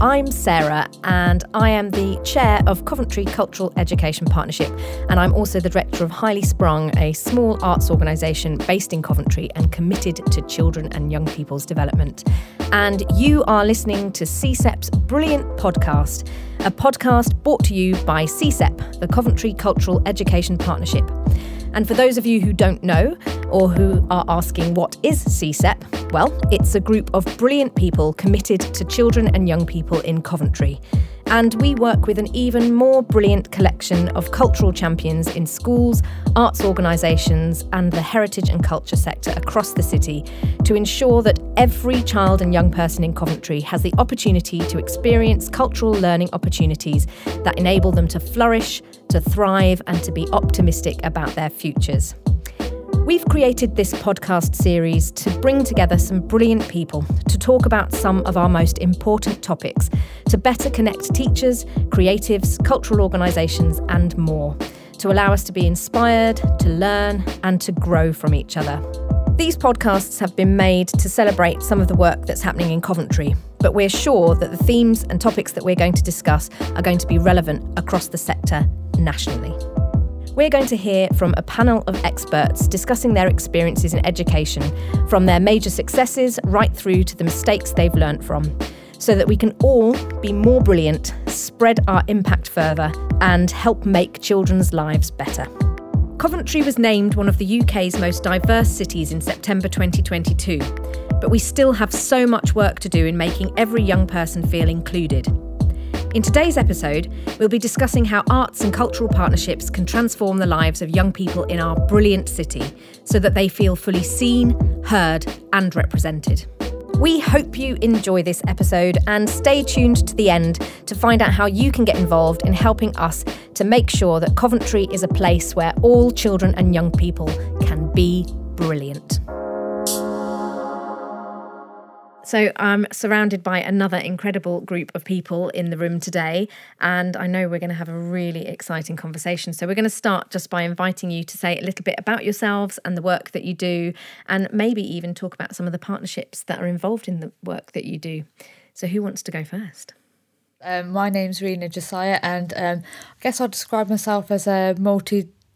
I'm Sarah, and I am the chair of Coventry Cultural Education Partnership, and I'm also the director of Highly Sprung, a small arts organisation based in Coventry and committed to children and young people's development. And you are listening to CCEP's brilliant podcast, a podcast brought to you by CSEP, the Coventry Cultural Education Partnership. And for those of you who don't know or who are asking what is CCEP, well, it's a group of brilliant people committed to children and young people in Coventry. And we work with an even more brilliant collection of cultural champions in schools, arts organisations, and the heritage and culture sector across the city to ensure that every child and young person in Coventry has the opportunity to experience cultural learning opportunities that enable them to flourish, to thrive, and to be optimistic about their futures. We've created this podcast series to bring together some brilliant people to talk about some of our most important topics, to better connect teachers, creatives, cultural organisations, and more, to allow us to be inspired, to learn, and to grow from each other. These podcasts have been made to celebrate some of the work that's happening in Coventry, but we're sure that the themes and topics that we're going to discuss are going to be relevant across the sector nationally. We're going to hear from a panel of experts discussing their experiences in education, from their major successes right through to the mistakes they've learnt from, so that we can all be more brilliant, spread our impact further, and help make children's lives better. Coventry was named one of the UK's most diverse cities in September 2022, but we still have so much work to do in making every young person feel included. In today's episode, we'll be discussing how arts and cultural partnerships can transform the lives of young people in our brilliant city so that they feel fully seen, heard, and represented. We hope you enjoy this episode and stay tuned to the end to find out how you can get involved in helping us to make sure that Coventry is a place where all children and young people can be brilliant. So I'm surrounded by another incredible group of people in the room today, and I know we're going to have a really exciting conversation. So we're going to start just by inviting you to say a little bit about yourselves and the work that you do, and maybe even talk about some of the partnerships that are involved in the work that you do. So who wants to go first? Um, my name's Reena Jaisiah, and um, I guess I'll describe myself as a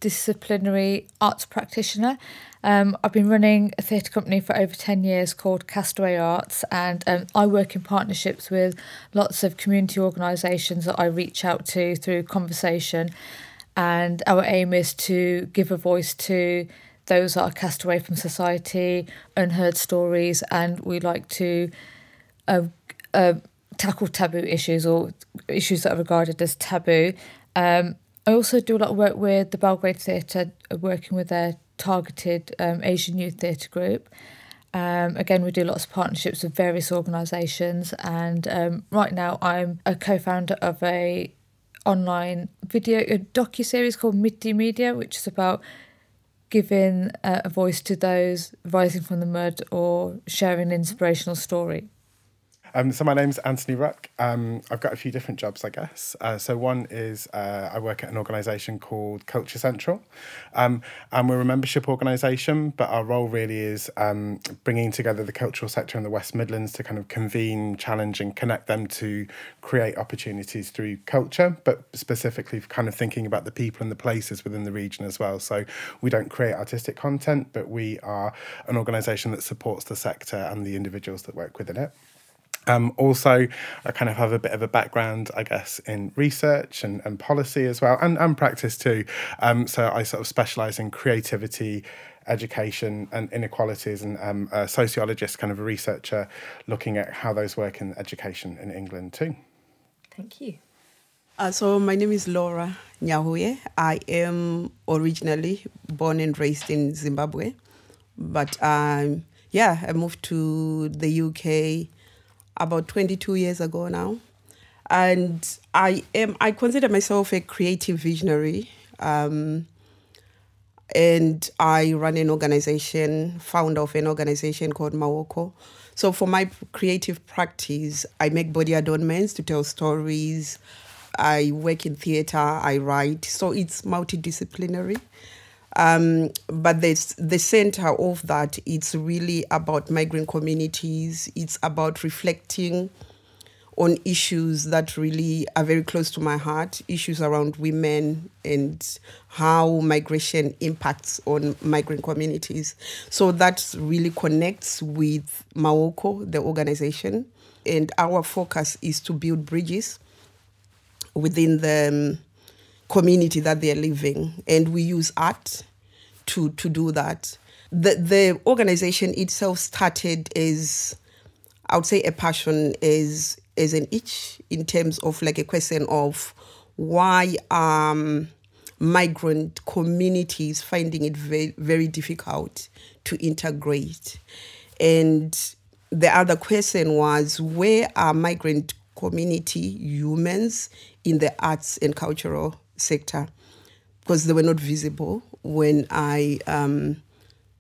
multidisciplinary arts practitioner. Um, I've been running a theatre company for over 10 years called Caste Away Arts, and um, I work in partnerships with lots of community organisations that I reach out to through conversation. And our aim is to give a voice to those that are cast away from society, unheard stories, and we like to uh, uh, tackle taboo issues or issues that are regarded as taboo. Um, I also do a lot of work with the Belgrade Theatre, working with their targeted um, Asian Youth Theatre Group. Um, again, we do lots of partnerships with various organisations, and um, right now I'm a co-founder of a online video a docu series called Mitti Media, which is about giving uh, a voice to those rising from the mud or sharing an inspirational story. Um, so my name's Anthony Ruck. Um, I've got a few different jobs, I guess. Uh, so one is uh, I work at an organisation called Culture Central, um, and we're a membership organisation. But our role really is um, bringing together the cultural sector in the West Midlands to kind of convene, challenge, and connect them to create opportunities through culture, but specifically kind of thinking about the people and the places within the region as well. So we don't create artistic content, but we are an organisation that supports the sector and the individuals that work within it. Um, also, I kind of have a bit of a background, I guess, in research and, and policy as well, and, and practice too. Um, so I sort of specialize in creativity, education, and inequalities, and um, a sociologist, kind of a researcher, looking at how those work in education in England too. Thank you. Uh, so my name is Laura Nyahuye. I am originally born and raised in Zimbabwe, but um, yeah, I moved to the UK about 22 years ago now. And I am I consider myself a creative visionary. Um, and I run an organization, founder of an organization called Maokwo. So for my creative practice, I make body adornments to tell stories. I work in theater, I write. So it's multidisciplinary. Um, but the the center of that, it's really about migrant communities. It's about reflecting on issues that really are very close to my heart issues around women and how migration impacts on migrant communities. So that really connects with Maokwo, the organization. And our focus is to build bridges within the um, community that they're living. And we use art to, to do that. The, the organization itself started as, I would say, a passion is as an itch in terms of like a question of why um, migrant communities finding it very, very difficult to integrate. And the other question was where are migrant community humans in the arts and cultural sector? Because they were not visible when I um,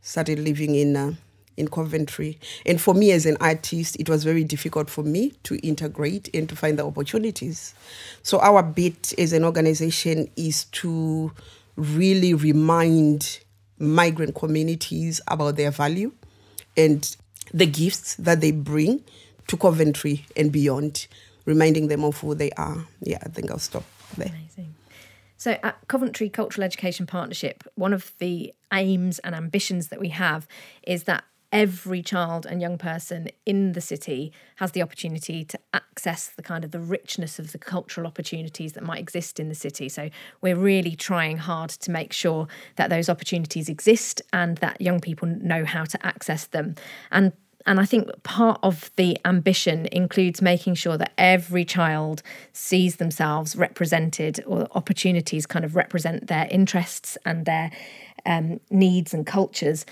started living in. Uh, in Coventry. And for me as an artist, it was very difficult for me to integrate and to find the opportunities. So our bit as an organization is to really remind migrant communities about their value and the gifts that they bring to Coventry and beyond, reminding them of who they are. Yeah, I think I'll stop there. Amazing. So, at Coventry Cultural Education Partnership, one of the aims and ambitions that we have is that every child and young person in the city has the opportunity to access the kind of the richness of the cultural opportunities that might exist in the city. So we're really trying hard to make sure that those opportunities exist and that young people know how to access them. And and I think part of the ambition includes making sure that every child sees themselves represented or opportunities kind of represent their interests and their um, needs and cultures.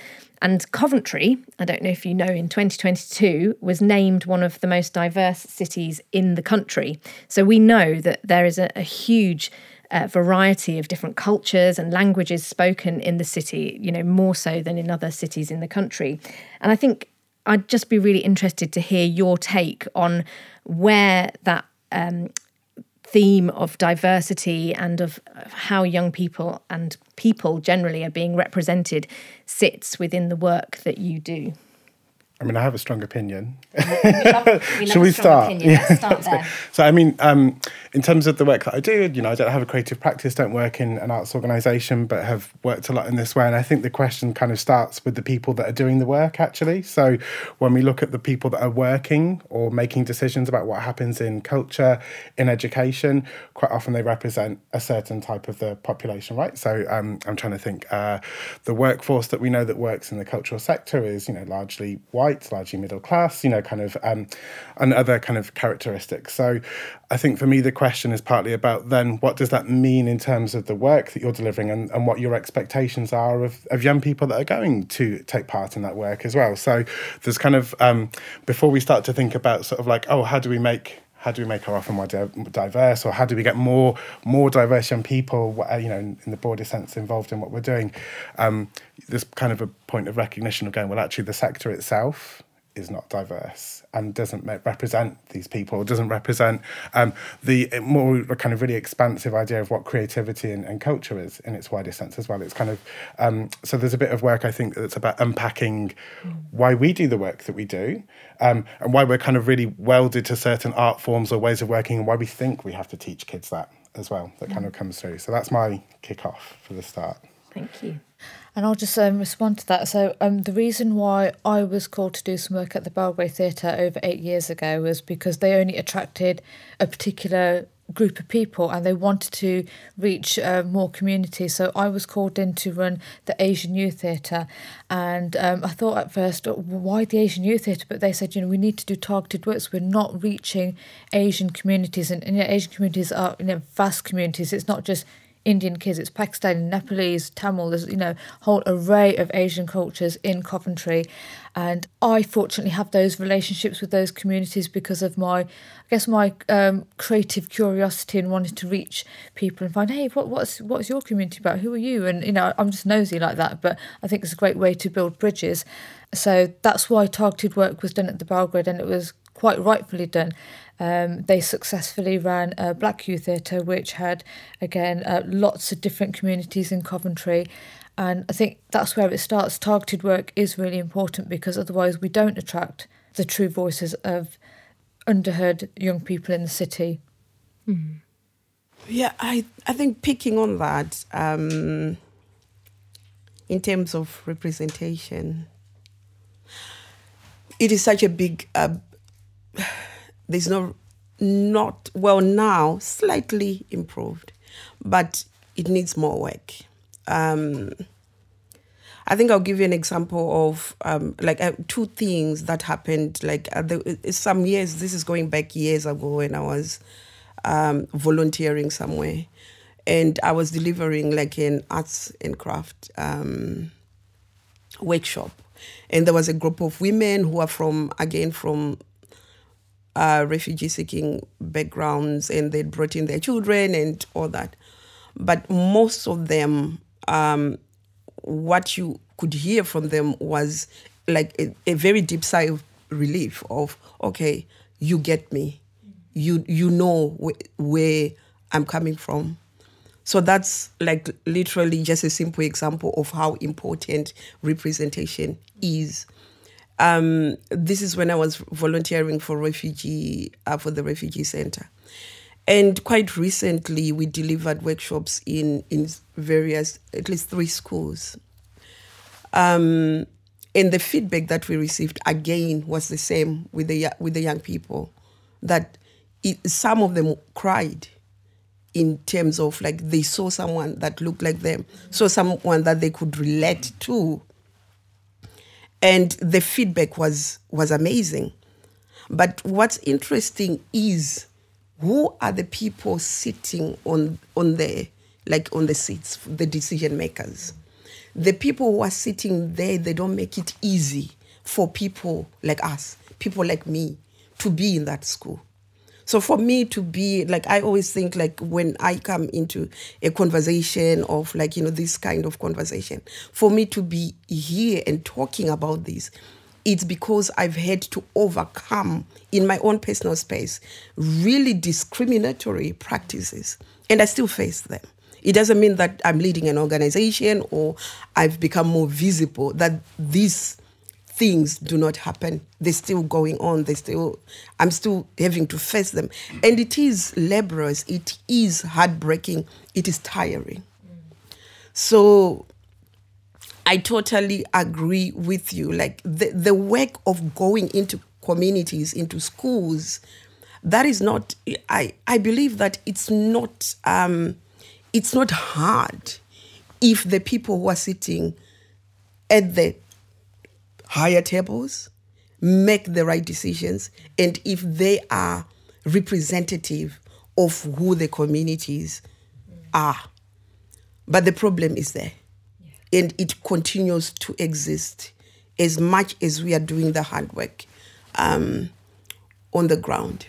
And Coventry, I don't know if you know, in 2022 was named one of the most diverse cities in the country. So we know that there is a, a huge uh, variety of different cultures and languages spoken in the city, you know, more so than in other cities in the country. And I think I'd just be really interested to hear your take on where that um, theme of diversity and of how young people and people generally are being represented sits within the work that you do. I mean, I have a strong opinion. We love, we Shall we start? Start so, I mean, um, in terms of the work that I do, you know, I don't have a creative practice, don't work in an arts organisation, but have worked a lot in this way. And I think the question kind of starts with the people that are doing the work, actually. So, when we look at the people that are working or making decisions about what happens in culture, in education, quite often they represent a certain type of the population, right? So, um, I'm trying to think. Uh, the workforce that we know that works in the cultural sector is, you know, largely white white, largely middle class, you know, kind of, um, and other kind of characteristics. So I think for me, the question is partly about then what does that mean in terms of the work that you're delivering and, and what your expectations are of, of young people that are going to take part in that work as well. So there's kind of, um, before we start to think about sort of like, oh, how do we make how do we make our offer more diverse or how do we get more more diverse young people you know in, in the broader sense involved in what we're doing? Um, there's kind of a point of recognition of going well actually the sector itself is not diverse and doesn't represent these people, doesn't represent um, the more kind of really expansive idea of what creativity and, and, culture is in its widest sense as well. It's kind of um, so there's a bit of work I think that's about unpacking why we do the work that we do um, and why we're kind of really welded to certain art forms or ways of working and why we think we have to teach kids that as well. That kind of comes through. So that's my kick off for the start. Thank you. And I'll just um, respond to that. So, um, the reason why I was called to do some work at the Belgrade Theatre over eight years ago was because they only attracted a particular group of people and they wanted to reach uh, more community. So I was called in to run the Asian Youth Theatre. And um, I thought at first, oh, why the Asian Youth Theatre? But they said, you know, we need to do targeted works. So we're not reaching Asian communities. And, and you know, Asian communities are you know, vast communities. It's not just Indian kids, it's Pakistani, Nepalese, Tamil, there's, you know, a whole array of Asian cultures in Coventry. And I fortunately have those relationships with those communities because of my, I guess, my um, creative curiosity and wanting to reach people and find, hey, what, what's what's your community about? Who are you? And, you know, I'm just nosy like that, but I think it's a great way to build bridges. So that's why targeted work was done at the Belgrade and it was quite rightfully done. Um, they successfully ran a Black Youth Theatre, which had, again, uh, lots of different communities in Coventry. And I think that's where it starts. Targeted work is really important because otherwise we don't attract the true voices of underheard young people in the city? Yeah, I, I think picking on that um, in terms of representation, it is such a big. Uh, there's no, not well now, slightly improved, but it needs more work. Um, I think I'll give you an example of um, like uh, two things that happened. Like uh, the, uh, some years, this is going back years ago when I was um, volunteering somewhere, and I was delivering like an arts and craft um, workshop, and there was a group of women who are from again from uh, refugee seeking backgrounds, and they brought in their children and all that, but most of them um, what you could hear from them was like a, a very deep sigh of relief of okay you get me. You you know wh- where i'm coming from. So that's like literally just a simple example of how important representation is um, this is when i was volunteering for refugee uh, for the refugee center and quite recently, we delivered workshops in, in various, at least three schools. Um, and the feedback that we received again was the same with the, with the young people, that it, some of them cried in terms of like they saw someone that looked like them, saw someone that they could relate to. And the feedback was, was amazing. But what's interesting is who are the people sitting on on the like on the seats the decision makers the people who are sitting there they don't make it easy for people like us people like me to be in that school so for me to be like i always think like when i come into a conversation of like you know this kind of conversation for me to be here and talking about this it's because I've had to overcome in my own personal space really discriminatory practices, and I still face them. It doesn't mean that I'm leading an organization or I've become more visible, that these things do not happen. They're still going on. They still, I'm still having to face them. And it is laborious, it is heartbreaking, it is tiring. So I totally agree with you. Like the, the work of going into communities, into schools, that is not I, I believe that it's not um, it's not hard if the people who are sitting at the higher tables make the right decisions and if they are representative of who the communities are. But the problem is there. And it continues to exist as much as we are doing the hard work um, on the ground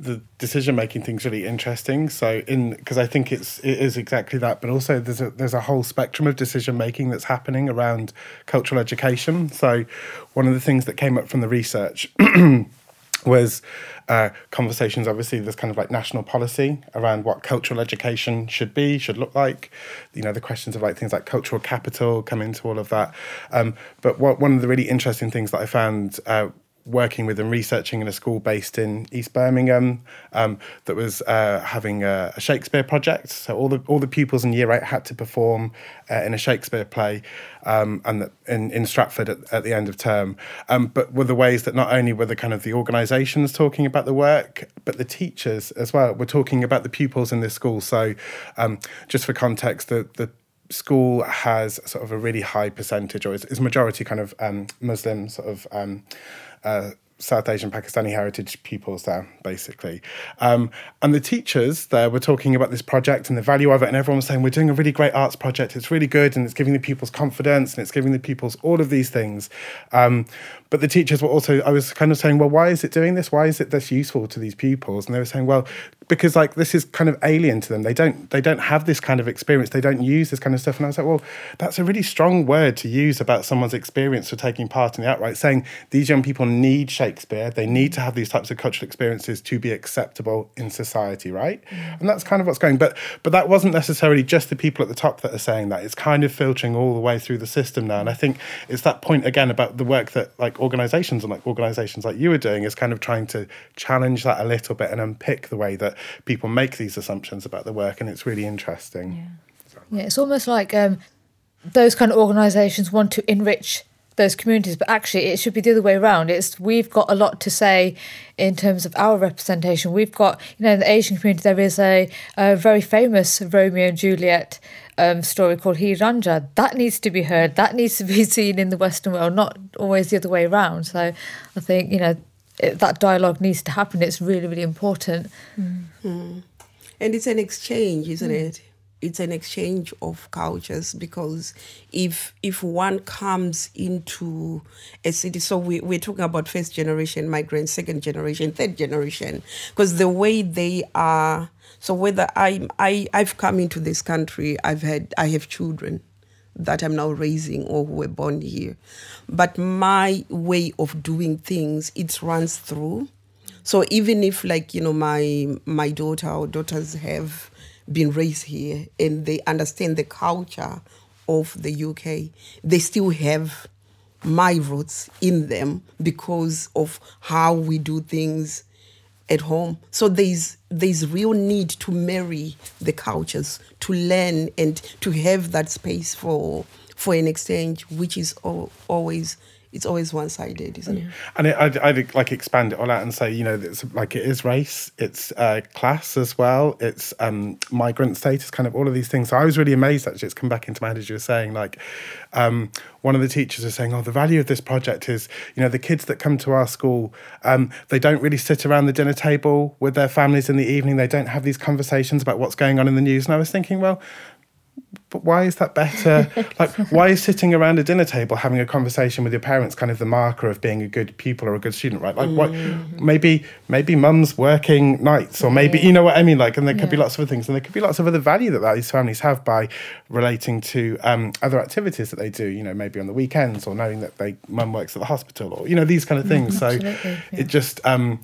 the decision making thing's really interesting. So in because I think it's it is exactly that, but also there's a there's a whole spectrum of decision making that's happening around cultural education. So one of the things that came up from the research was uh, conversations. Obviously, there's kind of like national policy around what cultural education should be, should look like. You know, the questions of like things like cultural capital come into all of that. Um, but what one of the really interesting things that I found. Uh, working with and researching in a school based in East Birmingham um, that was uh, having a, a, Shakespeare project. So all the all the pupils in year eight had to perform uh, in a Shakespeare play, um, and the, in in Stratford at, at, the end of term. Um, but were the ways that not only were the kind of the organisations talking about the work, but the teachers as well were talking about the pupils in this school. So um, just for context, the the school has sort of a really high percentage, or is, is majority kind of um, Muslim sort of um, uh, South Asian Pakistani heritage pupils there, basically. Um, and the teachers there were talking about this project and the value of it, and everyone was saying, We're doing a really great arts project. It's really good, and it's giving the pupils confidence, and it's giving the pupils all of these things. Um, but the teachers were also, I was kind of saying, Well, why is it doing this? Why is it this useful to these pupils? And they were saying, Well, because like this is kind of alien to them. They don't they don't have this kind of experience. They don't use this kind of stuff. And I was like, well, that's a really strong word to use about someone's experience for taking part in the outright, saying these young people need Shakespeare. They need to have these types of cultural experiences to be acceptable in society, right? Mm. And that's kind of what's going. But but that wasn't necessarily just the people at the top that are saying that. It's kind of filtering all the way through the system now. And I think it's that point again about the work that like organizations and like organizations like you were doing is kind of trying to challenge that a little bit and unpick the way that people make these assumptions about the work and it's really interesting. Yeah, yeah it's almost like um, those kind of organizations want to enrich those communities but actually it should be the other way around. It's we've got a lot to say in terms of our representation. We've got you know in the asian community there is a, a very famous romeo and juliet um, story called Heer Ranjha that needs to be heard. That needs to be seen in the western world not always the other way around. So i think you know it, that dialogue needs to happen. It's really really important. Mm. Mm. and it's an exchange isn't mm. it it's an exchange of cultures because if if one comes into a city so we, we're talking about first generation migrants second generation third generation because the way they are so whether i i i've come into this country i've had i have children that i'm now raising or who were born here. But my way of doing things it runs through. So even if like you know my my daughter or daughters have been raised here and they understand the culture of the UK, they still have my roots in them because of how we do things at home. So there's there's real need to marry the cultures, to learn and to have that space for for an exchange, which is always it's always one sided, isn't it? And it, I'd, I'd, like expand it all out and say, you know, it's like it is race, it's uh, class as well, it's um, migrant status, kind of all of these things. So I was really amazed actually. It's come back into my head as you were saying, like, um, one of the teachers was saying, oh, the value of this project is, you know, the kids that come to our school, um, they don't really sit around the dinner table with their families in the evening. They don't have these conversations about what's going on in the news. And I was thinking, well, but why is that better? like, why is sitting around a dinner table having a conversation with your parents kind of the marker of being a good pupil or a good student, right? Like, mm. what? Maybe, maybe mum's working nights, or maybe you know what I mean. Like, and there could yeah. be lots of other things, and there could be lots of other value that, that these families have by relating to um, other activities that they do. You know, maybe on the weekends, or knowing that they mum works at the hospital, or you know these kind of things. Mm, so yeah. it just. Um,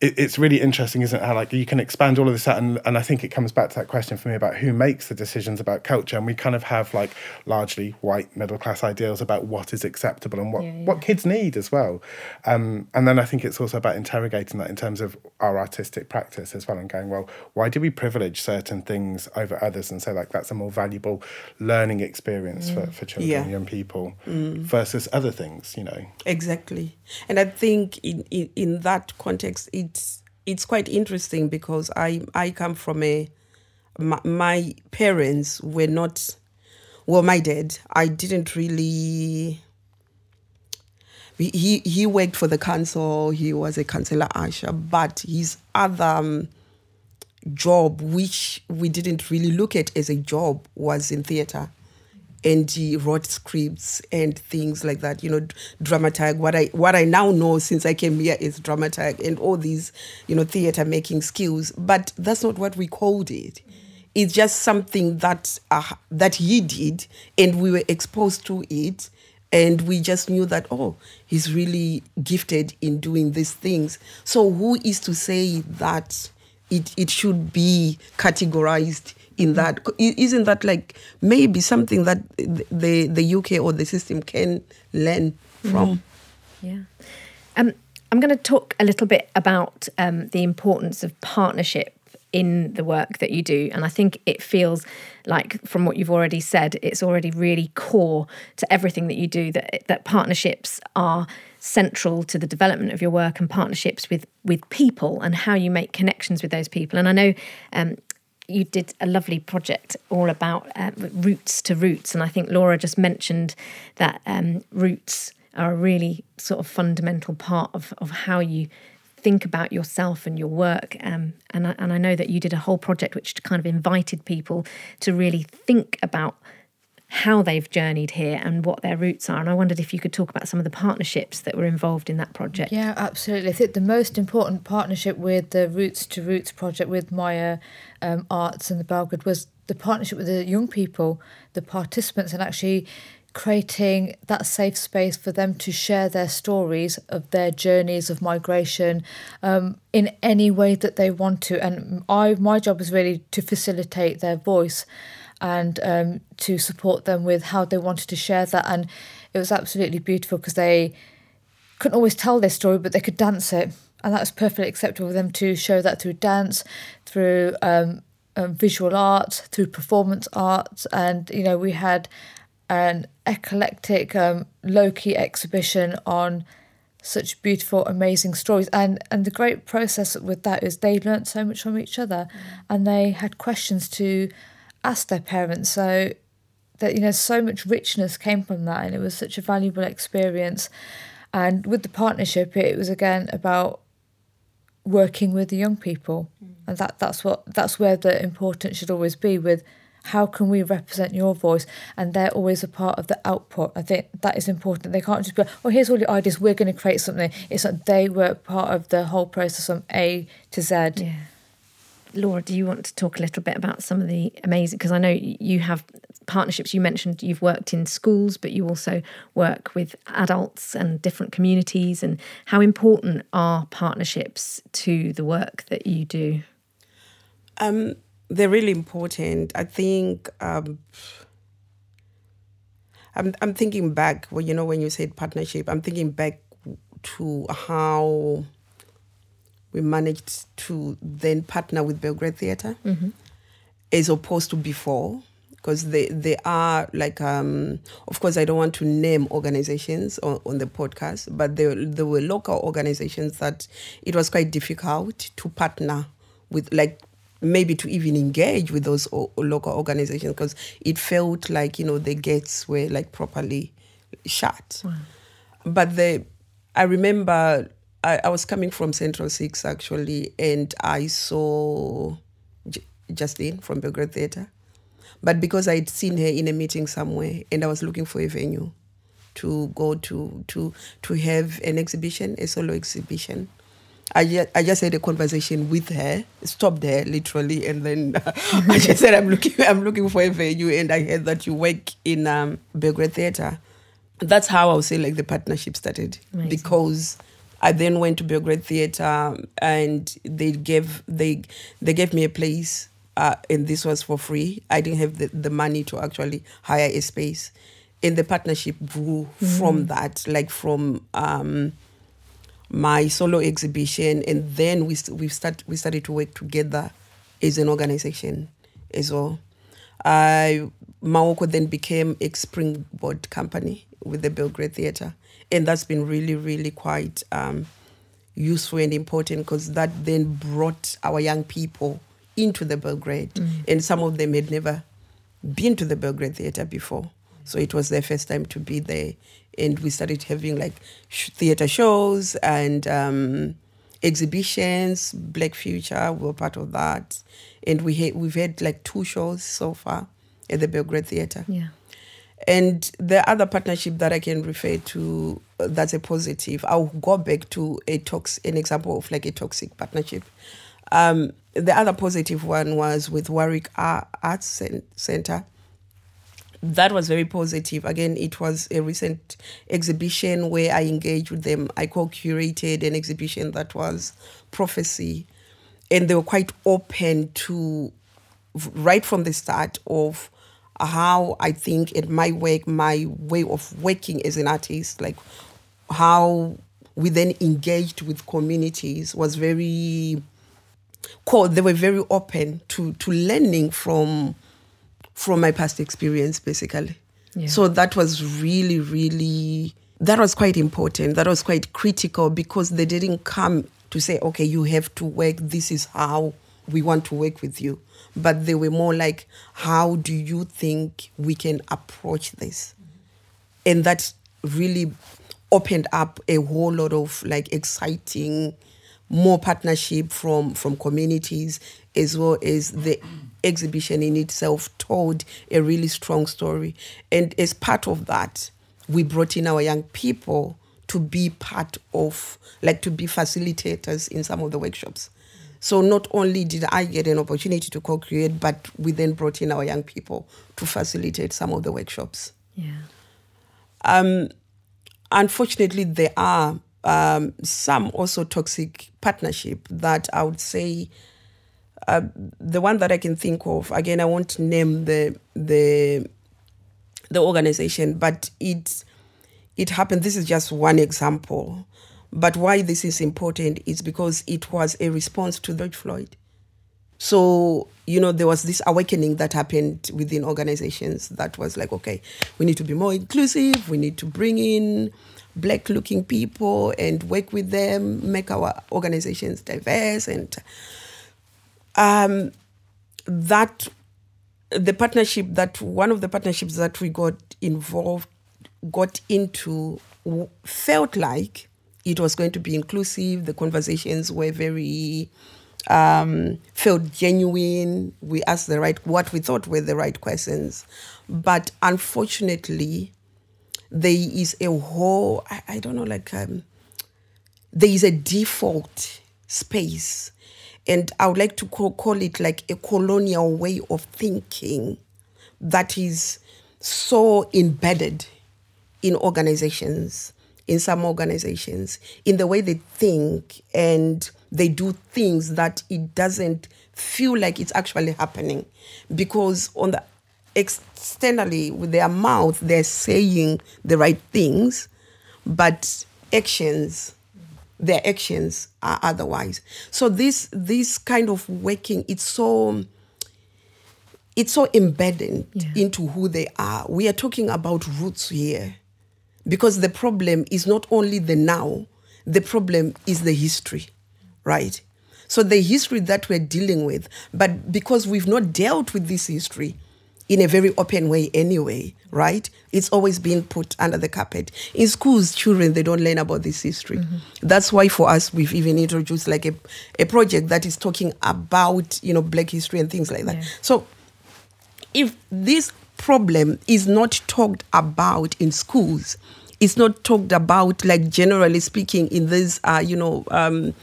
it, it's really interesting, isn't it? How like you can expand all of this out, and, and I think it comes back to that question for me about who makes the decisions about culture, and we kind of have like largely white middle class ideals about what is acceptable and what yeah, yeah. what kids need as well, um, and then I think it's also about interrogating that in terms of our artistic practice as well, and going well, why do we privilege certain things over others, and say like that's a more valuable learning experience for, for children yeah. and young people mm. versus other things, you know? Exactly, and I think in in, in that context, it's it's quite interesting because I I come from a my, my parents were not well my dad I didn't really he he worked for the council he was a councillor usher but his other um, job which we didn't really look at as a job was in theater and he wrote scripts and things like that. You know, dramaturg. What I what I now know since I came here is dramaturg and all these, you know, theater making skills. But that's not what we called it. It's just something that uh, that he did, and we were exposed to it, and we just knew that oh, he's really gifted in doing these things. So who is to say that it it should be categorized? In that isn't that like maybe something that the the UK or the system can learn from mm-hmm. yeah um, I'm going to talk a little bit about um, the importance of partnership in the work that you do and I think it feels like from what you've already said it's already really core to everything that you do that that partnerships are central to the development of your work and partnerships with with people and how you make connections with those people. And I know um, you did a lovely project all about uh, roots to roots, and I think Laura just mentioned that um, roots are a really sort of fundamental part of of how you think about yourself and your work. Um, and I, and I know that you did a whole project which kind of invited people to really think about how they've journeyed here and what their roots are. And I wondered if you could talk about some of the partnerships that were involved in that project. Yeah, absolutely. I think the most important partnership with the Roots to Roots project with Maya um, Arts and the Belgrade was the partnership with the young people, the participants, and actually creating that safe space for them to share their stories of their journeys of migration um, in any way that they want to. And I, my job is really to facilitate their voice and um, to support them with how they wanted to share that. And it was absolutely beautiful because they couldn't always tell their story, but they could dance it. And that was perfectly acceptable for them to show that through dance, through um, um, visual art, through performance art. And, you know, we had an eclectic, um, low key exhibition on such beautiful, amazing stories. And and the great process with that is they learnt so much from each other, and they had questions to ask their parents. So that you know, so much richness came from that, and it was such a valuable experience. And with the partnership, it was again about working with the young people, mm. and that that's what that's where the importance should always be with how can we represent your voice and they're always a part of the output i think that is important they can't just go oh here's all your ideas we're going to create something it's like they were part of the whole process from a to z Yeah. Laura, do you want to talk a little bit about some of the amazing? Because I know you have partnerships. You mentioned you've worked in schools, but you also work with adults and different communities. And how important are partnerships to the work that you do? Um, they're really important. I think um, I'm I'm thinking back. Well, you know, when you said partnership, I'm thinking back to how we managed to then partner with Belgrade Theatre, as opposed to before. Because they, they are like, um, of course, I don't want to name organizations on, on the podcast, but there, there were local organizations that it was quite difficult to partner with, like maybe to even engage with those o- local organizations because it felt like you know the gates were like properly shut but the i remember I, I was coming from central six actually and i saw J- justine from belgrade theatre but because i'd seen her in a meeting somewhere and i was looking for a venue to go to to to have an exhibition a solo exhibition I just, I just had a conversation with her, stopped her literally, and then I just said, "I'm looking, I'm looking for a venue," and I heard that you work in um, Belgrade Theatre. That's how I would say like the partnership started Amazing. because I then went to Belgrade Theatre and they gave they they gave me a place, uh, and this was for free. I didn't have the, the money to actually hire a space, and the partnership grew from that, like from. Um, my solo exhibition, and then we we start we started to work together as an organization as well. I Maokwo then became a springboard company with the Belgrade Theatre, and that's been really really quite um, useful and important because that then brought our young people into the Belgrade, and some of them had never been to the Belgrade Theatre before. So it was their first time to be there. And we started having like sh- theatre shows and um, exhibitions. Black Future, we were part of that. And we had, we've had like two shows so far at the Belgrade Theatre. Yeah. And the other partnership that I can refer to uh, that's a positive, I'll go back to a tox an example of like a toxic partnership. Um, the other positive one was with Warwick Ar- Arts Center. That was very positive. Again, it was a recent exhibition where I engaged with them. I co-curated an exhibition that was prophecy, and they were quite open to right from the start of how I think in my work, my way of working as an artist, like how we then engaged with communities was very cool. They were very open to to learning from from my past experience, basically. Yeah. So that was really, really that was quite important. That was quite critical because they didn't come to say, okay, you have to work. This is how we want to work with you. But they were more like, how do you think we can approach this? And that really opened up a whole lot of like exciting more partnership from from communities as well as the exhibition in itself told a really strong story and as part of that we brought in our young people to be part of like to be facilitators in some of the workshops so not only did i get an opportunity to co-create but we then brought in our young people to facilitate some of the workshops Yeah. um, unfortunately, there are um, some also toxic partnership that I would say. Uh, the one that I can think of again, I won't name the the the organization, but it it happened. This is just one example. But why this is important is because it was a response to George Floyd. So, you know, there was this awakening that happened within organizations that was like, okay, we need to be more inclusive, we need to bring in black looking people and work with them, make our organizations diverse and um, that the partnership that one of the partnerships that we got involved got into felt like it was going to be inclusive. The conversations were very um, felt genuine. We asked the right what we thought were the right questions. But unfortunately there is a whole i, I don't know like um, there is a default space. And i would like to call, call it like a colonial way of thinking that is so embedded in organizations in some organizations in the way they think and they do things that it doesn't feel like it's actually happening. Because on the externally with their mouth they're saying the right things but actions their actions are otherwise. So this this kind of working it's so it's so embedded Yeah. into who they are. We are talking about roots here because the problem is not only the now the problem is the history right? So the history that we're dealing with but because we've not dealt with this history in a very open way anyway right? It's always been put under the carpet. In schools children they don't learn about this history. Mm-hmm. That's why for us we've even introduced like a, a project that is talking about you know black history and things like that. Yeah. so if this problem is not talked about in schools, it's not talked about, like generally speaking, in these, uh, you know, um,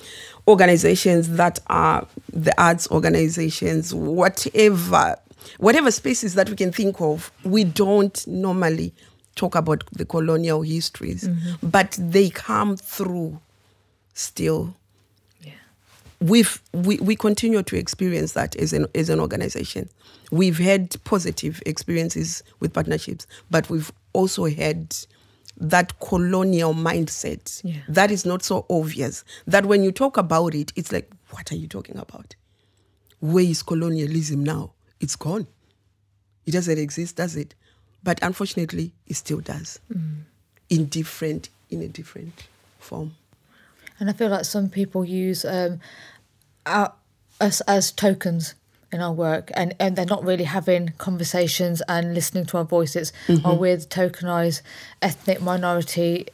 organizations that are the arts organizations, whatever, whatever spaces that we can think of, we don't normally talk about the colonial histories, but they come through still we've we, we continue to experience that as an as an organization. We've had positive experiences with partnerships, but we've also had that colonial mindset Yeah. that is not so obvious. That when you talk about it, it's like, what are you talking about? Where is colonialism now? It's gone. It doesn't exist, does it? But unfortunately, it still does. In different in a different form. And I feel like some people use um, our, us as tokens in our work, and, and they're not really having conversations and listening to our voices. Or we're the tokenized ethnic minority,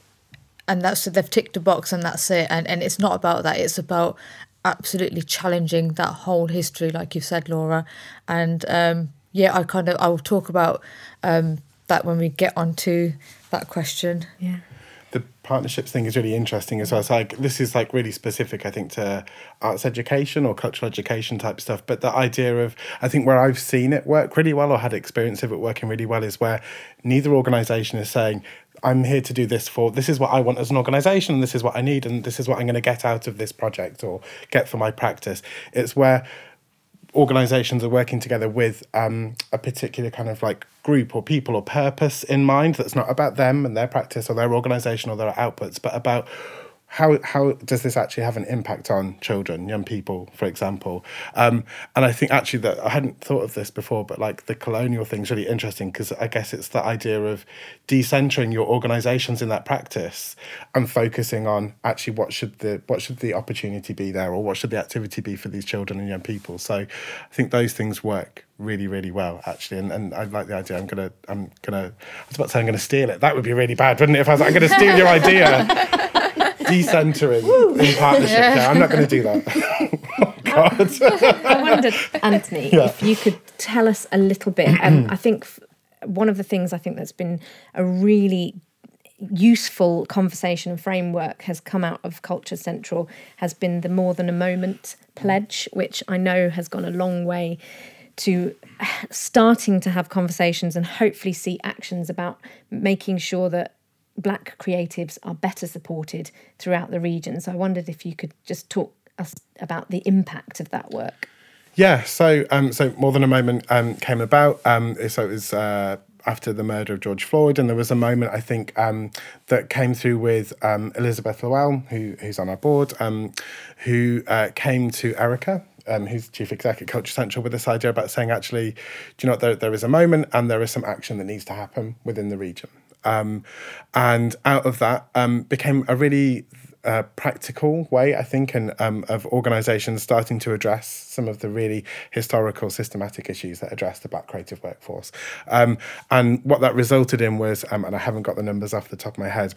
and that's they've ticked a box and that's it. And and it's not about that. It's about absolutely challenging that whole history, like you said, Laura. And um, yeah, I kind of I will talk about um, that when we get onto that question. Yeah. Partnerships thing is really interesting as well. So like this is like really specific, I think, to arts education or cultural education type stuff. But the idea of I think where I've seen it work really well or had experience of it working really well is where neither organization is saying, I'm here to do this for this is what I want as an organization, this is what I need, and this is what I'm going to get out of this project or get for my practice. It's where organizations are working together with um, a particular kind of like group or people or purpose in mind that's not about them and their practice or their organization or their outputs but about how how does this actually have an impact on children young people for example? Um, and i think actually that i hadn't thought of this before but like the colonial thing's really interesting because i guess it's the idea of decentering your organizations in that practice and focusing on actually what should the what should the opportunity be there or what should the activity be for these children and young people. So i think those things work really really well actually. And, and i like the idea. I'm gonna i'm gonna i was about to say i'm gonna steal it. That would be really bad wouldn't it if i was like, i'm gonna steal your idea decentering in partnership yeah. i'm not gonna do that oh I wondered, Anthony, Yeah. if you could tell us a little bit. Um, I think one of the things I think that's been a really useful conversation framework has come out of Culture Central has been the More Than a Moment pledge, which I know has gone a long way to starting to have conversations and hopefully see actions about making sure that black creatives are better supported throughout the region. So I wondered if you could just talk us about the impact of that work. Yeah, so um, so more than a moment um, came about. Um, so it was uh, after the murder of George Floyd, and there was a moment I think um, that came through with um, Elizabeth Llewellyn, who who's on our board, um, who uh, came to Erica. Um, who's chief exec at Culture Central with this idea about saying, actually, do you know there, there is a moment and there is some action that needs to happen within the region. Um, and out of that um, became a really uh, practical way, I think, and um, of organisations starting to address some of the really historical, systematic issues that address the Black creative workforce. Um, and what that resulted in was, um, and I haven't got the numbers off the top of my head,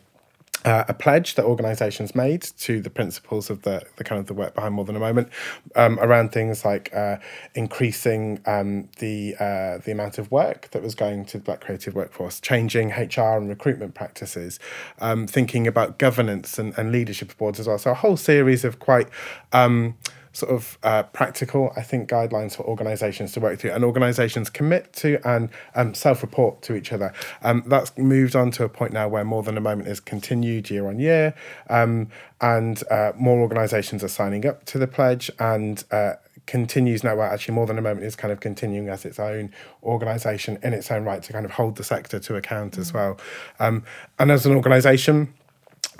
uh, a pledge that organisations made to the principles of the, the kind of the work behind more than a moment um, around things like uh, increasing um, the uh, the amount of work that was going to the black creative workforce, changing HR and recruitment practices, um, thinking about governance and, and leadership boards as well. So a whole series of quite um, sort of uh, practical, I think, guidelines for organisations to work through, and organisations commit to and um, self-report to each other. Um, that's moved on to a point now where more than a moment is continued year on year, um, and uh, more organisations are signing up to the pledge and. Uh, continues now well, actually more than a moment is kind of continuing as its own organization in its own right to kind of hold the sector to account mm. as well um, and as an organization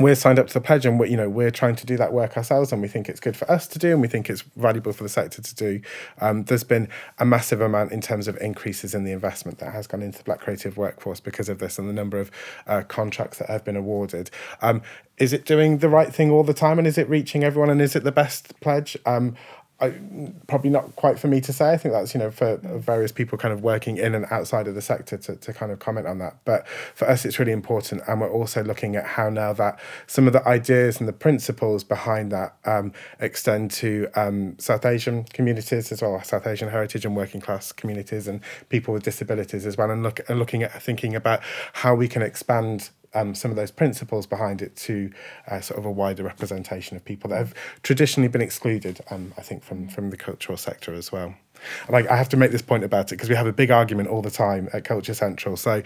we're signed up to the pledge and we're, you know we're trying to do that work ourselves and we think it's good for us to do and we think it's valuable for the sector to do. Um, there's been a massive amount in terms of increases in the investment that has gone into the black creative workforce because of this and the number of uh, contracts that have been awarded. Um, is it doing the right thing all the time and is it reaching everyone and is it the best pledge? Um, I, probably not quite for me to say. I think that's you know for various people kind of working in and outside of the sector to, to kind of comment on that. But for us, it's really important, and we're also looking at how now that some of the ideas and the principles behind that um, extend to um, South Asian communities as well, South Asian heritage and working class communities, and people with disabilities as well, and look and looking at thinking about how we can expand um, some of those principles behind it to uh, sort of a wider representation of people that have traditionally been excluded, um, I think, from, from the cultural sector as well. I, I have to make this point about it because we have a big argument all the time at Culture Central. So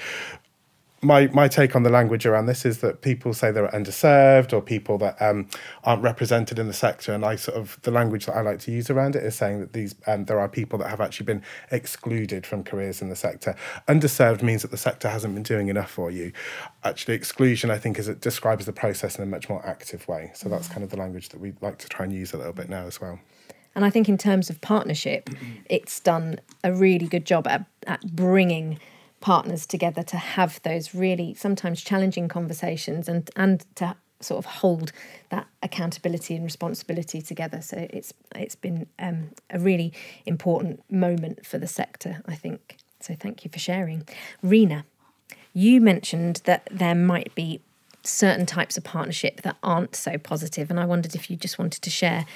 my my take on the language around this is that people say they're underserved or people that um, aren't represented in the sector, and I sort of the language that I like to use around it is saying that these um, there are people that have actually been excluded from careers in the sector. Underserved means that the sector hasn't been doing enough for you. Actually, exclusion I think is it describes the process in a much more active way. So that's kind of the language that we like to try and use a little bit now as well. And I think in terms of partnership, it's done a really good job at, at bringing partners together to have those really sometimes challenging conversations and and to sort of hold that accountability and responsibility together. So it's it's been um, a really important moment for the sector, I think. So thank you for sharing, Reena. You mentioned that there might be certain types of partnership that aren't so positive, and I wondered if you just wanted to share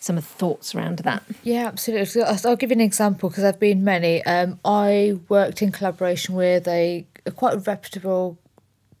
some of the thoughts around that. Yeah, absolutely. I'll give you an example because I've been many. Um, I worked in collaboration with a, a quite reputable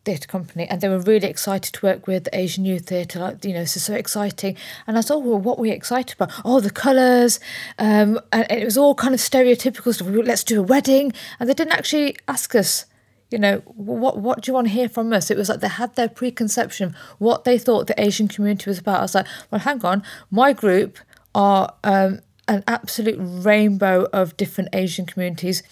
theatre company and they were really excited to work with Asian Youth Theatre like you know so so exciting and I thought well what were we excited about oh the colours um, and it was all kind of stereotypical stuff let's do a wedding and they didn't actually ask us you know, what what do you want to hear from us? It was like they had their preconception what they thought the Asian community was about. I was like, well, hang on, my group are um, an absolute rainbow of different Asian communities.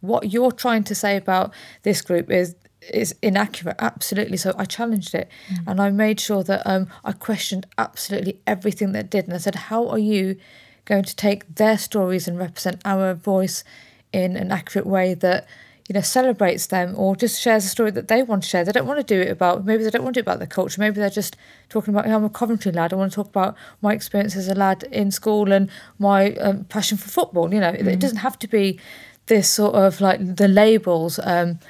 What you're trying to say about this group is is inaccurate, absolutely. So I challenged it, mm. and I made sure that um, I questioned absolutely everything that did, and I said, how are you going to take their stories and represent our voice in an accurate way that you know, celebrates them or just shares a story that they want to share. They don't want to do it about, maybe they don't want to do it about their culture. Maybe they're just talking about, I'm a Coventry lad. I want to talk about my experience as a lad in school and my um, passion for football. You know, mm. it doesn't have to be this sort of like the labels. Um,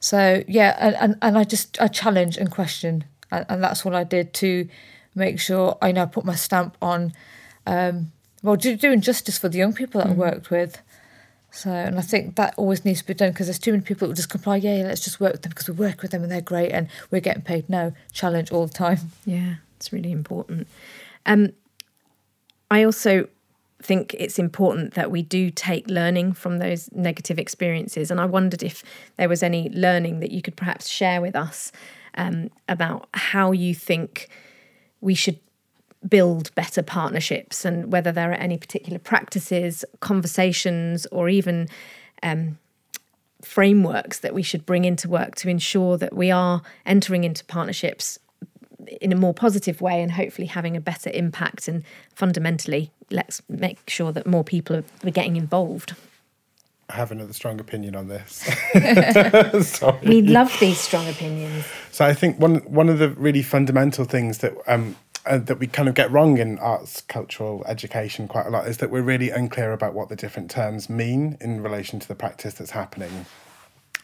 so, yeah, and, and, and I just, I challenge and question. And, and that's what I did to make sure I know put my stamp on, um, well, doing justice for the young people that mm. I worked with. So, and I think that always needs to be done because there's too many people that just comply, yeah, yeah, let's just work with them because we work with them and they're great and we're getting paid. No, challenge all the time. Yeah, it's really important. Um, I also think it's important that we do take learning from those negative experiences. And I wondered if there was any learning that you could perhaps share with us um, about how you think we should build better partnerships and whether there are any particular practices, conversations, or even um, frameworks that we should bring into work to ensure that we are entering into partnerships in a more positive way and hopefully having a better impact and fundamentally let's make sure that more people are, getting involved I have another strong opinion on this. Sorry. We love these strong opinions. So I think one one of the really fundamental things that um, uh, that we kind of get wrong in arts cultural education quite a lot is that we're really unclear about what the different terms mean in relation to the practice that's happening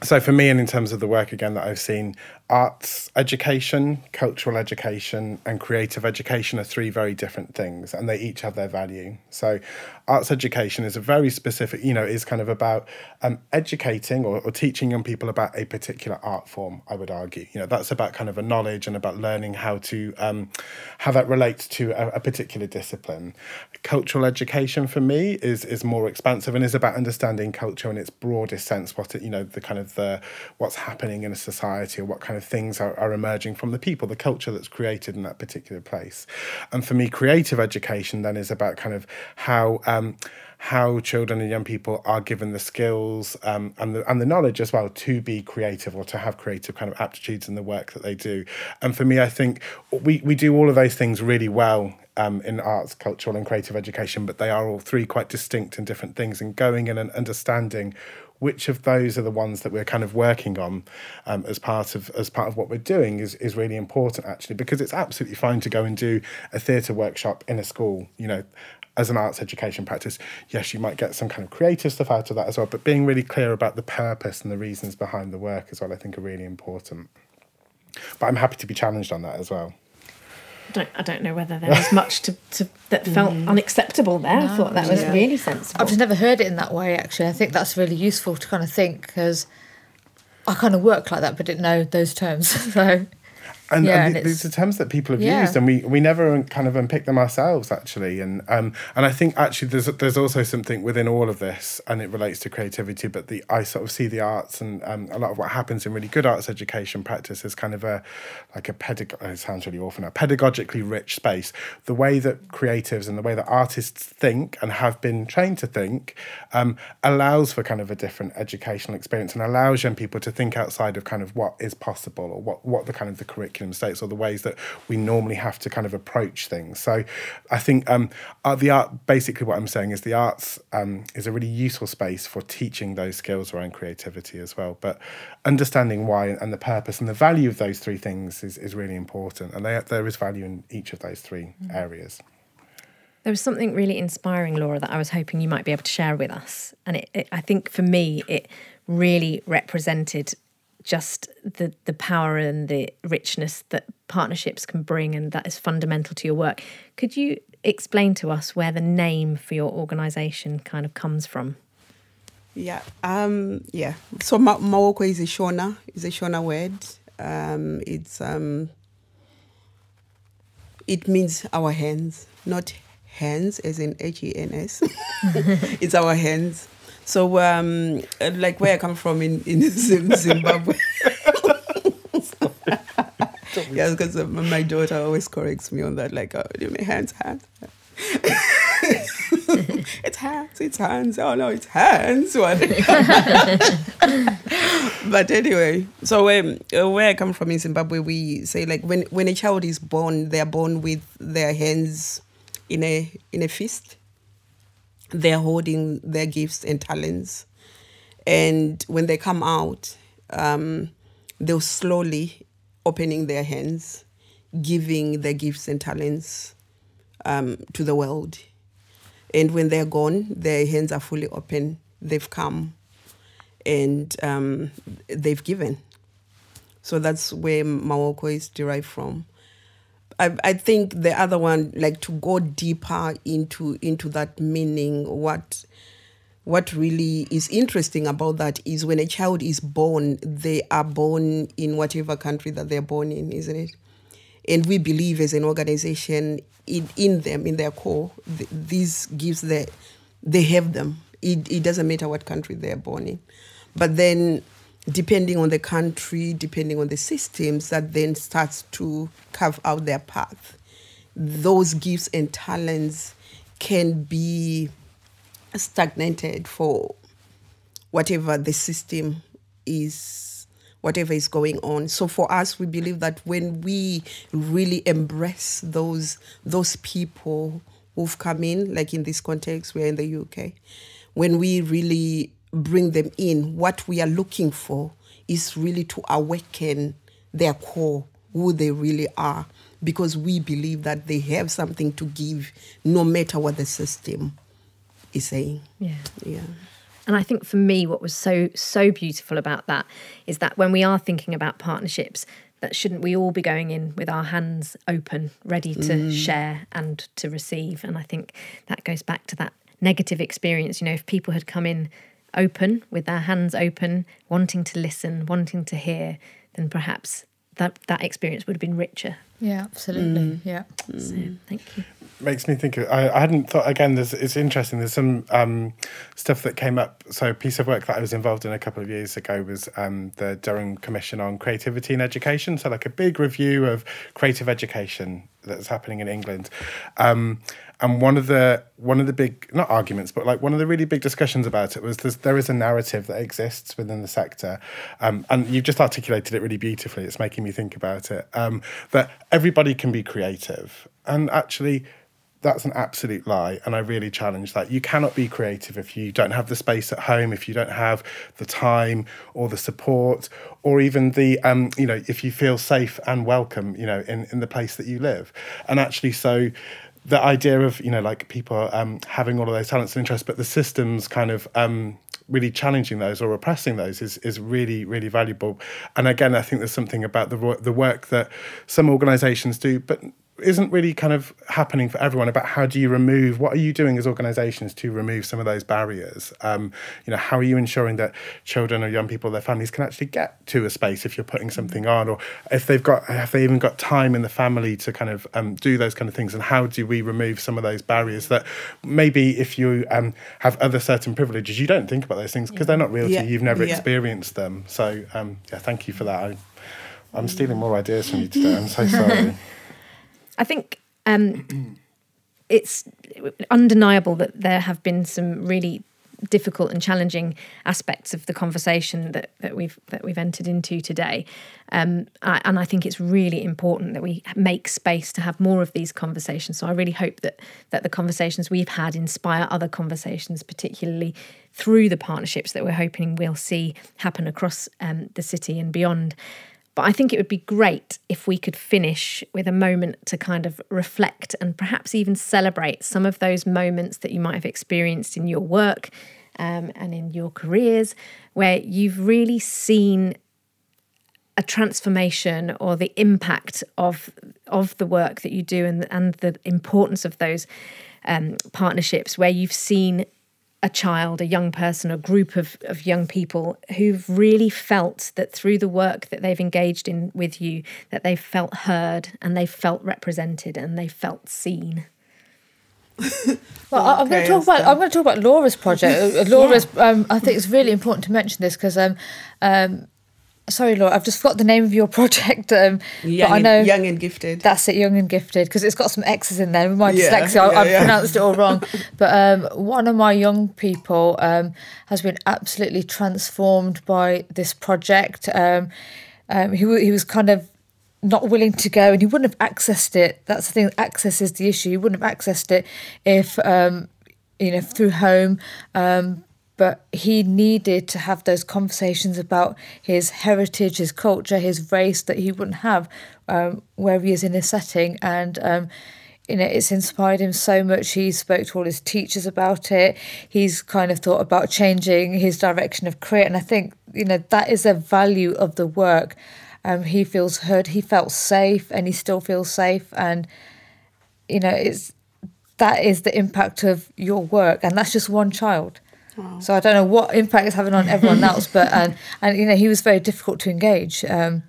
so for me and in terms of the work again that i've seen arts education cultural education and creative education are three very different things and they each have their value. So arts education is a very specific you know is kind of about um, educating or, or teaching young people about a particular art form i would argue. You know that's about kind of a knowledge and about learning how to um, how that relates to a, a particular discipline. Cultural education for me is is more expansive and is about understanding culture in its broadest sense what it you know the kind of the what's happening in a society or what kind of things are, are emerging from the people, the culture that's created in that particular place. And for me, creative education then is about kind of how um, how children and young people are given the skills um, and the and the knowledge as well to be creative or to have creative kind of aptitudes in the work that they do. And for me, I think we we do all of those things really well um, in arts, cultural, and creative education, but they are all three quite distinct and different things. And going in and understanding which of those are the ones that we're kind of working on um, as part of as part of what we're doing is is really important actually because it's absolutely fine to go and do a theatre workshop in a school you know as an arts education practice. Yes you might get some kind of creative stuff out of that as well but being really clear about the purpose and the reasons behind the work as well i think are really important. But i'm happy to be challenged on that as well don't, I don't know whether there was much to, to that felt mm. unacceptable there. No, I thought that was yeah. really sensible. I've just never heard it in that way. Actually, I think that's really useful to kind of think because I kind of work like that, but didn't know those terms. so and, yeah, and, and these are terms that people have yeah. used, and we, we never kind of unpick them ourselves actually. And um, and I think actually there's there's also something within all of this, and it relates to creativity. But the I sort of see the arts and um, a lot of what happens in really good arts education practice is kind of a like a pedag. It sounds really awful now. Pedagogically rich space. The way that creatives and the way that artists think and have been trained to think um, allows for kind of a different educational experience and allows young people to think outside of kind of what is possible or what what the kind of the curriculum mistakes or the ways that we normally have to kind of approach things. So I think um, uh, the art, basically what I'm saying is the arts um, is a really useful space for teaching those skills around creativity as well. But understanding why and the purpose and the value of those three things is, is really important. And they, there is value in each of those three mm. areas. There was something really inspiring, Laura, that I was hoping you might be able to share with us. And it, it, I think for me, it really represented just the the power and the richness that partnerships can bring and that is fundamental to your work. Could you explain to us where the name for your organization kind of comes from? Yeah um yeah. So Ma- is a shona is a shona word. Um it's um it means our hands not hands as in h-e-n-s it's our hands so, um, like where I come from in, in Zimbabwe. yeah, because my daughter always corrects me on that, like, oh, you mean hands, hands. it's hands, it's hands. Oh no, it's hands. but anyway, so um, where I come from in Zimbabwe, we say like when when a child is born, they are born with their hands in a in a fist they're holding their gifts and talents. And when they come out, um, they'll slowly opening their hands, giving their gifts and talents um, to the world. And when they're gone, their hands are fully open. They've come and um, they've given. So that's where Maokwo is derived from. I, I think the other one, like to go deeper into into that meaning, what what really is interesting about that is when a child is born, they are born in whatever country that they're born in, isn't it? And we believe as an organization in, in them, in their core, th- this gives the, they have them. It, it doesn't matter what country they're born in. But then depending on the country, depending on the systems, that then starts to carve out their path. Those gifts and talents can be stagnated for whatever the system is whatever is going on. So for us, we believe that when we really embrace those those people who've come in, like in this context, we're in the UK, when we really bring them in, what we are looking for is really to awaken their core, who they really are, because we believe that they have something to give, no matter what the system is saying. Yeah. Yeah. And I think for me, what was so, so beautiful about that is that when we are thinking about partnerships, that shouldn't we all be going in with our hands open, ready to mm. share and to receive? And I think that goes back to that negative experience. You know, if people had come in open, with their hands open, wanting to listen, wanting to hear, then perhaps that, that experience would have been richer. Yeah, absolutely. Yeah. So thank you. makes me think of, I, I hadn't thought again there's it's interesting there's some um, stuff that came up so a piece of work that I was involved in a couple of years ago was um, the Durham Commission on Creativity in Education so like a big review of creative education that's happening in England um, and one of the one of the big not arguments but like one of the really big discussions about it was there's, a narrative that exists within the sector um, and you've just articulated it really beautifully. It's making me think about it um, that everybody can be creative and actually that's an absolute lie and i really challenge that. You cannot be creative if you don't have the space at home if you don't have the time or the support or even the um, you know if you feel safe and welcome you know in, in the place that you live. And actually so the idea of you know like people um, having all of those talents and interests but the systems kind of um, really challenging those or repressing those is, is really really valuable. And again i think there's something about the, the work that some organizations do but isn't really kind of happening for everyone about how do you remove what are you doing as organizations to remove some of those barriers? Um, you know how are you ensuring that children or young people their families can actually get to a space if you're putting something on or if they've got have they even got time in the family to kind of um, do those kind of things? And how do we remove some of those barriers that maybe if you um, have other certain privileges you don't think about those things because they're not real to Yeah. you. You've never Yeah. experienced them. So um, yeah thank you for that. I, I'm stealing more ideas from you today. I'm so sorry I think um, it's undeniable that there have been some really difficult and challenging aspects of the conversation that, that we've that we've entered into today, um, I, and I think it's really important that we make space to have more of these conversations. So I really hope that that the conversations we've had inspire other conversations, particularly through the partnerships that we're hoping we'll see happen across um, the city and beyond. But I think it would be great if we could finish with a moment to kind of reflect and perhaps even celebrate some of those moments that you might have experienced in your work um, and in your careers where you've really seen a transformation or the impact of of the work that you do and and the importance of those um, partnerships where you've seen a child, a young person, a group of, of young people who've really felt that through the work that they've engaged in with you, that they've felt heard and they've felt represented and they've felt seen. Well, I- I'm going to talk about Esther. I'm going to talk about Laura's project. Uh, Laura's um, I think it's really important to mention this because um, um, sorry, Laura, I've just forgot the name of your project. Um, Young, but I know and, young and gifted. that's it, young and gifted, because it's got some X's in there. With my Yeah, dyslexia, I, yeah, I've yeah. pronounced it all wrong. But um, one of my young people um, has been absolutely transformed by this project. Um, um, he, he was kind of not willing to go and he wouldn't have accessed it. That's the thing, access is the issue. He wouldn't have accessed it if, um, you know, through home. Um, but he needed to have those conversations about his heritage, his culture, his race that he wouldn't have um, where he is in a setting. And um, you know, it's inspired him so much. He spoke to all his teachers about it. He's kind of thought about changing his direction of career, and I think you know that is a value of the work. Um, he feels heard. He felt safe, and he still feels safe. And you know, it's that is the impact of your work, and that's just one child. So I don't know what impact it's having on everyone else, but and and you know he was very difficult to engage. Um,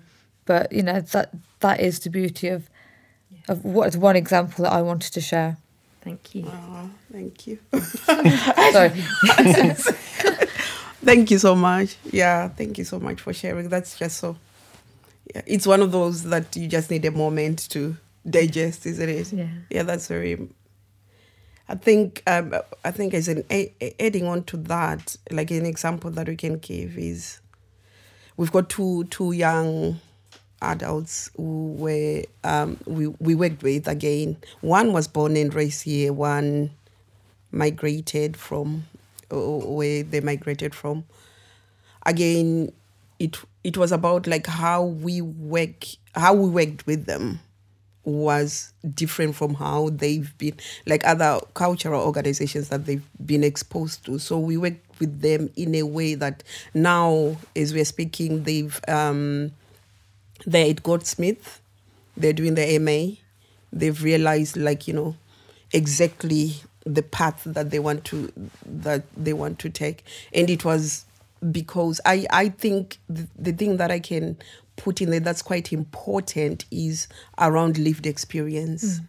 but you know that that is the beauty of of what one example that I wanted to share. Thank you. Oh, thank you. Sorry. Thank you so much. Yeah, thank you so much for sharing. That's just so. Yeah, it's one of those that you just need a moment to digest, isn't it? Yeah. Yeah, that's very. I think um, I think as an adding on to that, like an example that we can give is we've got two two young adults who were um, we we worked with again. One was born and raised here. One migrated from where they migrated from. Again, it it was about like how we work how we worked with them was different from how they've been like other cultural organizations that they've been exposed to. So we worked with them in a way that now as we're speaking they've um they're at goldsmith. They're doing the ma they've realized like you know exactly the path that they want to that they want to take. And it was because i i think the, the thing that i can put in there that's quite important is around lived experience.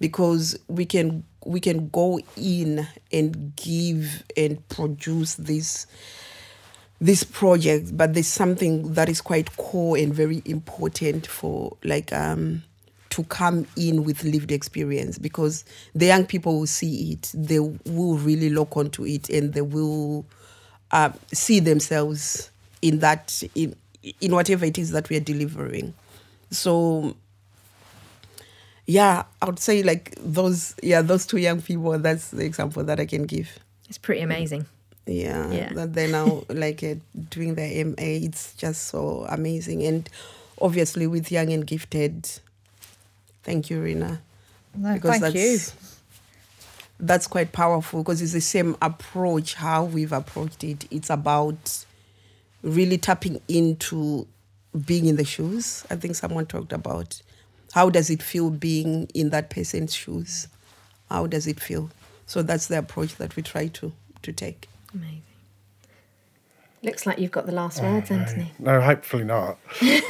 Because we can we can go in and give and produce this this project but there's something that is quite core and very important for like um to come in with lived experience. Because the young people will see it they will really lock onto it and they will uh, see themselves in that in in whatever it is that we are delivering so yeah i would say like those yeah those two young people that's the example that i can give It's pretty amazing. yeah, Yeah. that they're now like uh, doing their ma it's just so amazing and obviously with young and gifted thank you Reena No, thank you. that's quite powerful because it's the same approach how we've approached it it's about really tapping into being in the shoes i think someone talked about how does it feel being in that person's shoes how does it feel so that's the approach that we try to to take Amazing. Looks like you've got the last words, Anthony. No, hopefully not.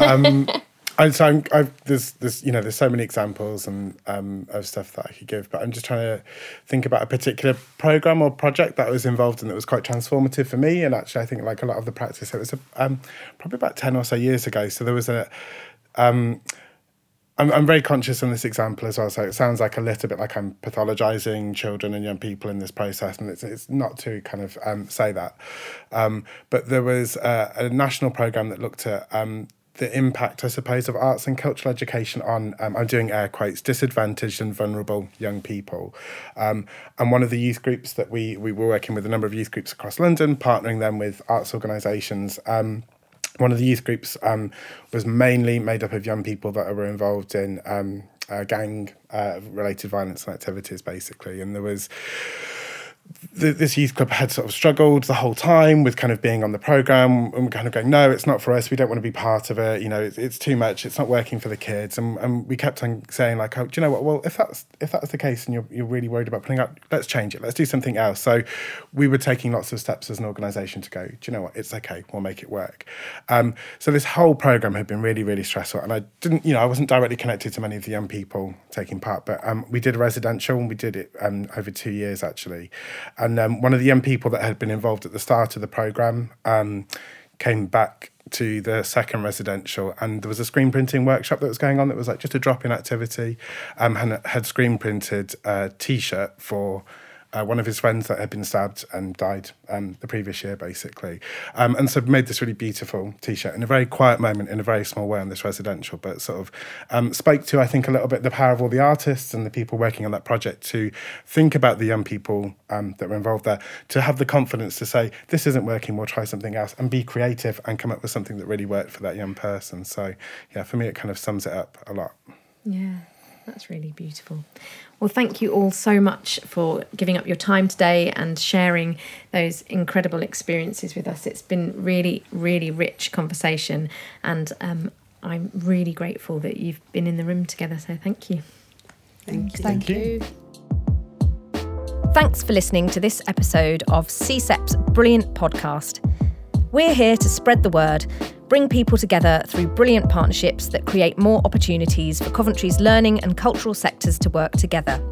Um, so I'm, I've, there's, there's, you know, there's so many examples and um, of stuff that I could give, but I'm just trying to think about a particular program or project that I was involved in that was quite transformative for me. And actually, I think like a lot of the practice, it was um, probably about ten or so years ago. So there was a. Um, I'm, I'm very conscious in this example as well, so it sounds like a little bit like I'm pathologizing children and young people in this process, and it's, it's not to kind of um, say that. Um, but there was a, a national program that looked at um, the impact, I suppose, of arts and cultural education on, um, I'm doing air quotes, disadvantaged and vulnerable young people. Um, and one of the youth groups that we, we were working with a number of youth groups across London, partnering them with arts organisations. Um, one of the youth groups um, was mainly made up of young people that were involved in um, uh, gang uh, related violence and activities, basically. And there was this youth club had sort of struggled the whole time with kind of being on the program and kind of going, no, it's not for us. We don't want to be part of it. You know, it's, it's too much. It's not working for the kids. And, and we kept on saying like, oh, do you know what? Well, if that's if that's the case and you're you're really worried about putting up, let's change it. Let's do something else. So we were taking lots of steps as an organisation to go. Do you know what? It's okay. We'll make it work. Um, so this whole program had been really really stressful, and I didn't, you know, I wasn't directly connected to many of the young people taking part, but um, we did a residential and we did it um, over two years actually. And um, one of the young people that had been involved at the start of the program um, came back to the second residential and there was a screen printing workshop that was going on that was like just a drop-in activity. Um, and had screen printed a t-shirt for uh, one of his friends that had been stabbed and died um, the previous year, basically. Um, and so made this really beautiful T-shirt in a very quiet moment, in a very small way on this residential, but sort of um, spoke to, I think, a little bit the power of all the artists and the people working on that project to think about the young people um, that were involved there, to have the confidence to say, this isn't working, we'll try something else, and be creative and come up with something that really worked for that young person. So, yeah, for me, it kind of sums it up a lot. Yeah, that's really beautiful. Well, thank you all so much for giving up your time today and sharing those incredible experiences with us. It's been really, really rich conversation, and um, I'm really grateful that you've been in the room together. So, thank you. thank you Thank you. Thanks for listening to this episode of CCEP's brilliant podcast. We're here to spread the word, bring people together through brilliant partnerships that create more opportunities for Coventry's learning and cultural sectors to work together,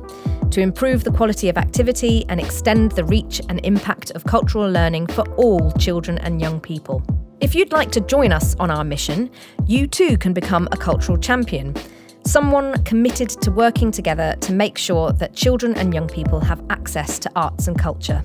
to improve the quality of activity and extend the reach and impact of cultural learning for all children and young people. If you'd like to join us on our mission, you too can become a cultural champion. Someone committed to working together to make sure that children and young people have access to arts and culture.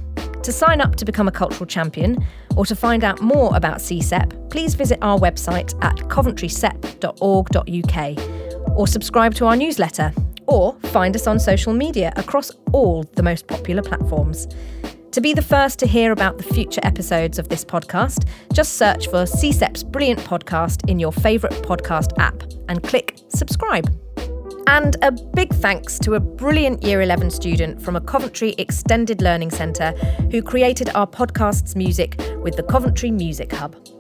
To sign up to become a cultural champion or to find out more about CCEP, please visit our website at coventrysep.org.uk or subscribe to our newsletter or find us on social media across all the most popular platforms. To be the first to hear about the future episodes of this podcast, just search for CCEP's brilliant podcast in your favourite podcast app and click subscribe. And a big thanks to a brilliant Year 11 student from a Coventry Extended Learning Centre who created our podcast's music with the Coventry Music Hub.